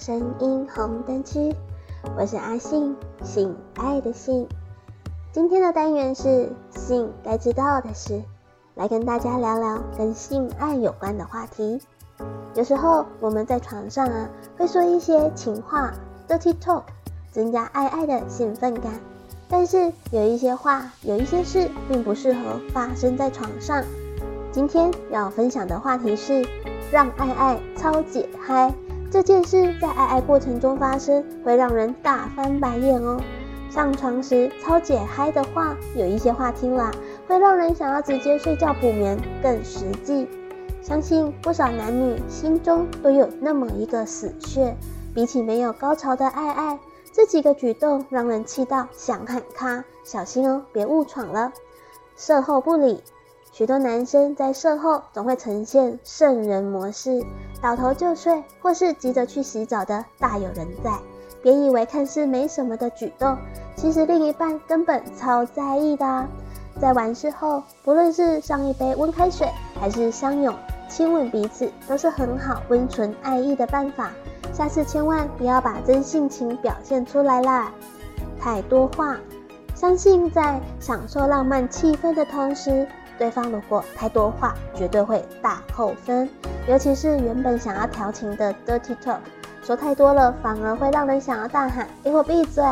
声音红灯区，我是阿信，性爱的性。今天的单元是性该知道的事，来跟大家聊聊跟性爱有关的话题。有时候我们在床上啊，会说一些情话 （dirty talk），增加爱爱的兴奋感。但是有一些话，有一些事，并不适合发生在床上。今天要分享的话题是。让爱爱超解嗨，这件事在爱爱过程中发生，会让人大翻白眼哦。上床时超解嗨的话，有一些话听了，会让人想要直接睡觉补眠，更实际。相信不少男女心中都有那么一个死穴，比起没有高潮的爱爱，这几个举动让人气到想喊卡，小心哦，别误闯了。射后不理。许多男生在射后总会呈现圣人模式，倒头就睡，或是急着去洗澡的大有人在。别以为看似没什么的举动，其实另一半根本超在意的啊。在完事后，不论是上一杯温开水，还是相拥亲吻彼此，都是很好温存爱意的办法。下次千万不要把真性情表现出来啦！太多话，相信在享受浪漫气氛的同时。对方如果太多话，绝对会大扣分。尤其是原本想要调情的 dirty talk，说太多了，反而会让人想要大喊“给我闭嘴”！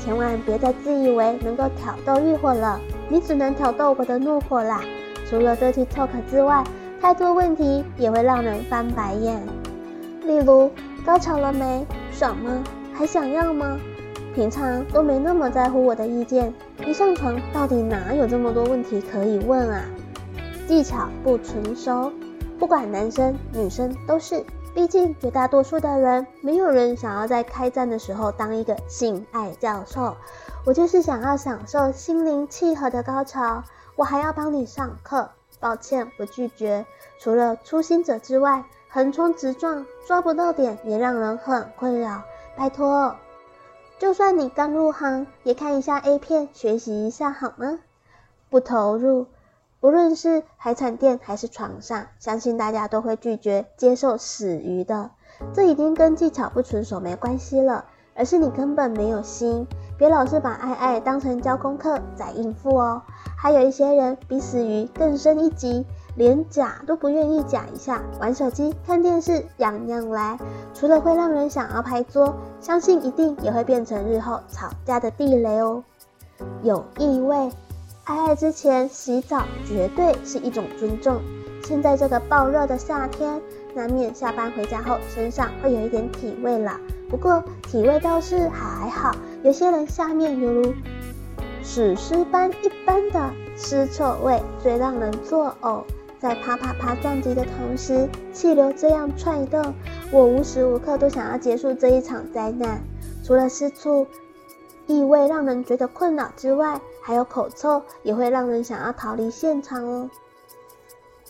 千万别再自以为能够挑逗欲火了，你只能挑逗我的怒火啦。除了 dirty talk 之外，太多问题也会让人翻白眼。例如，高潮了没？爽吗？还想要吗？平常都没那么在乎我的意见，一上床到底哪有这么多问题可以问啊？技巧不纯熟，不管男生女生都是，毕竟绝大多数的人，没有人想要在开战的时候当一个性爱教授。我就是想要享受心灵契合的高潮，我还要帮你上课。抱歉，我拒绝。除了初心者之外，横冲直撞抓不到点也让人很困扰。拜托。就算你刚入行，也看一下 A 片，学习一下好吗？不投入，无论是海产店还是床上，相信大家都会拒绝接受死鱼的。这已经跟技巧不纯熟没关系了，而是你根本没有心。别老是把爱爱当成交功课在应付哦。还有一些人比死鱼更深一级。连假都不愿意假一下，玩手机、看电视，样样来。除了会让人想要拍桌，相信一定也会变成日后吵架的地雷哦。有异味，爱爱之前洗澡绝对是一种尊重。现在这个爆热的夏天，难免下班回家后身上会有一点体味啦。不过体味倒是还好，有些人下面犹如史诗般一般的尸臭味，最让人作呕。在啪啪啪撞击的同时，气流这样窜动，我无时无刻都想要结束这一场灾难。除了私处异味让人觉得困扰之外，还有口臭也会让人想要逃离现场哦。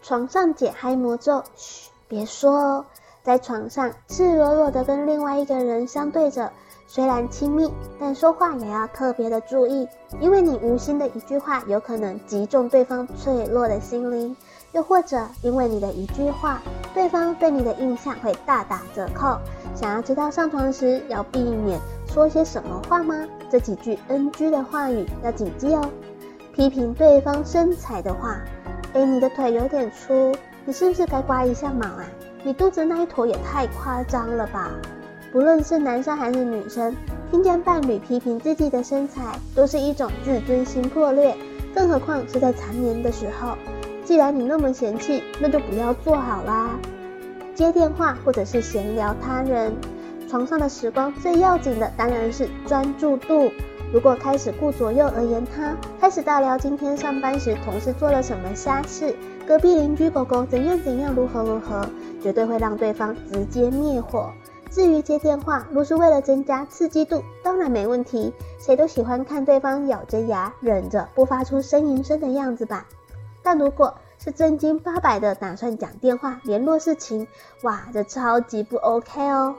床上解嗨魔咒，嘘，别说哦。在床上赤裸裸的跟另外一个人相对着，虽然亲密，但说话也要特别的注意，因为你无心的一句话，有可能击中对方脆弱的心灵。又或者因为你的一句话，对方对你的印象会大打折扣。想要知道上床时要避免说些什么话吗？这几句 NG 的话语要谨记哦。批评对方身材的话，诶，你的腿有点粗，你是不是该刮一下毛啊？你肚子那一坨也太夸张了吧？不论是男生还是女生，听见伴侣批评自己的身材，都是一种自尊心破裂，更何况是在缠绵的时候。既然你那么嫌弃，那就不要做好啦。接电话或者是闲聊他人，床上的时光最要紧的当然是专注度。如果开始顾左右而言他，开始大聊今天上班时同事做了什么瞎事，隔壁邻居狗狗怎样怎样如何如何，绝对会让对方直接灭火。至于接电话，若是为了增加刺激度，当然没问题。谁都喜欢看对方咬着牙忍着不发出呻吟声的样子吧。但如果是正经八百的打算讲电话联络事情，哇，这超级不 OK 哦！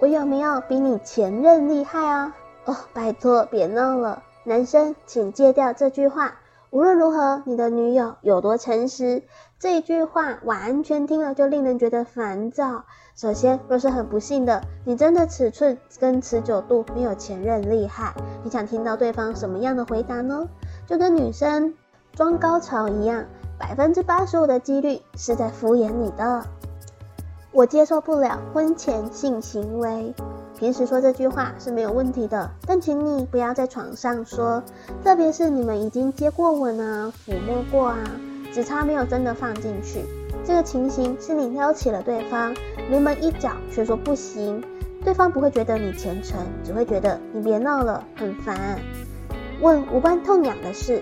我有没有比你前任厉害啊？哦，拜托别闹了，男生请戒掉这句话。无论如何，你的女友有多诚实，这一句话完全听了就令人觉得烦躁。首先，若是很不幸的，你真的尺寸跟持久度没有前任厉害，你想听到对方什么样的回答呢？就跟女生装高潮一样，百分之八十五的几率是在敷衍你的。我接受不了婚前性行为。平时说这句话是没有问题的，但请你不要在床上说，特别是你们已经接过吻啊、抚摸过啊，只差没有真的放进去。这个情形是你撩起了对方，临门一脚却说不行，对方不会觉得你虔诚，只会觉得你别闹了，很烦。问无关痛痒的事，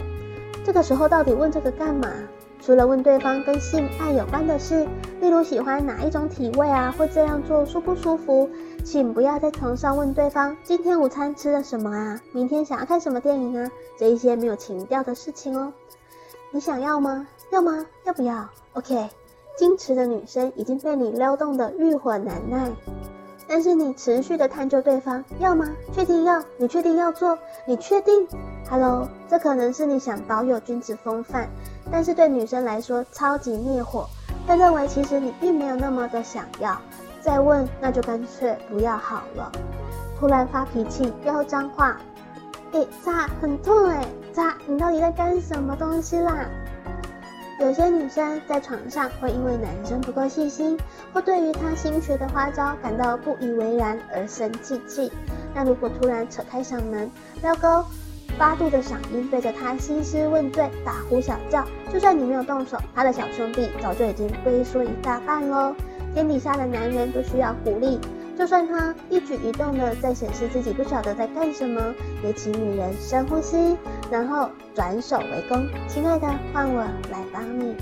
这个时候到底问这个干嘛？除了问对方跟性爱有关的事，例如喜欢哪一种体位啊，或这样做舒不舒服，请不要在床上问对方今天午餐吃了什么啊，明天想要看什么电影啊，这一些没有情调的事情哦。你想要吗？要吗？要不要？OK，矜持的女生已经被你撩动的欲火难耐。但是你持续的探究对方要吗？确定要？你确定要做？你确定？Hello，这可能是你想保有君子风范，但是对女生来说超级灭火，会认为其实你并没有那么的想要。再问那就干脆不要好了。突然发脾气，飙脏话，诶，渣很痛诶，渣，你到底在干什么东西啦？有些女生在床上会因为男生不够细心，或对于他新学的花招感到不以为然而生气气。那如果突然扯开嗓门，飙高八度的嗓音对着他兴师问罪、大呼小叫，就算你没有动手，他的小兄弟早就已经龟缩一大半喽。天底下的男人都需要鼓励。就算他一举一动的在显示自己不晓得在干什么，也请女人深呼吸，然后转手为攻。亲爱的，换我来帮你，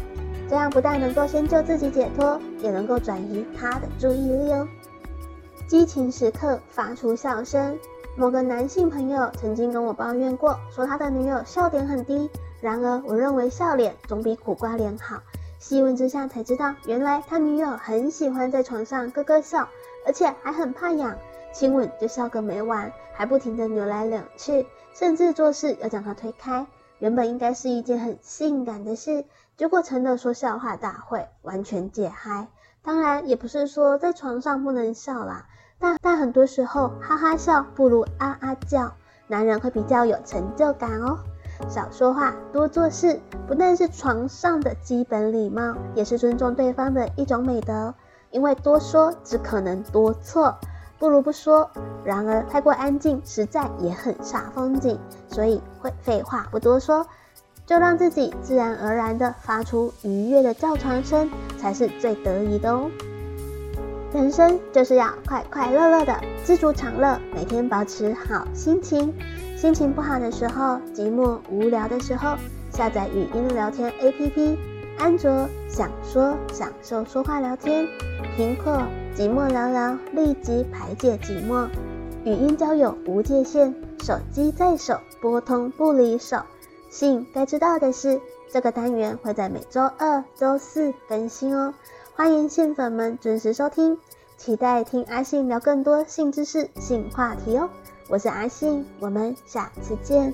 这样不但能够先救自己解脱，也能够转移他的注意力哦。激情时刻发出笑声。某个男性朋友曾经跟我抱怨过，说他的女友笑点很低。然而，我认为笑脸总比苦瓜脸好。细问之下才知道，原来他女友很喜欢在床上咯咯笑。而且还很怕痒，亲吻就笑个没完，还不停的扭来扭去，甚至做事要将他推开。原本应该是一件很性感的事，结果成了说笑话大会，完全解嗨。当然也不是说在床上不能笑啦，但但很多时候哈哈笑不如啊啊叫，男人会比较有成就感哦。少说话，多做事，不但是床上的基本礼貌，也是尊重对方的一种美德。因为多说只可能多错，不如不说。然而太过安静，实在也很煞风景。所以会废话不多说，就让自己自然而然地发出愉悦的叫床声，才是最得意的哦。人生就是要快快乐乐的，知足常乐，每天保持好心情。心情不好的时候，寂寞无聊的时候，下载语音聊天 APP。安卓想说享受说话聊天，苹果寂寞聊聊，立即排解寂寞。语音交友无界限，手机在手，拨通不离手。信该知道的是，这个单元会在每周二、周四更新哦。欢迎性粉们准时收听，期待听阿信聊更多性知识、性话题哦。我是阿信，我们下次见。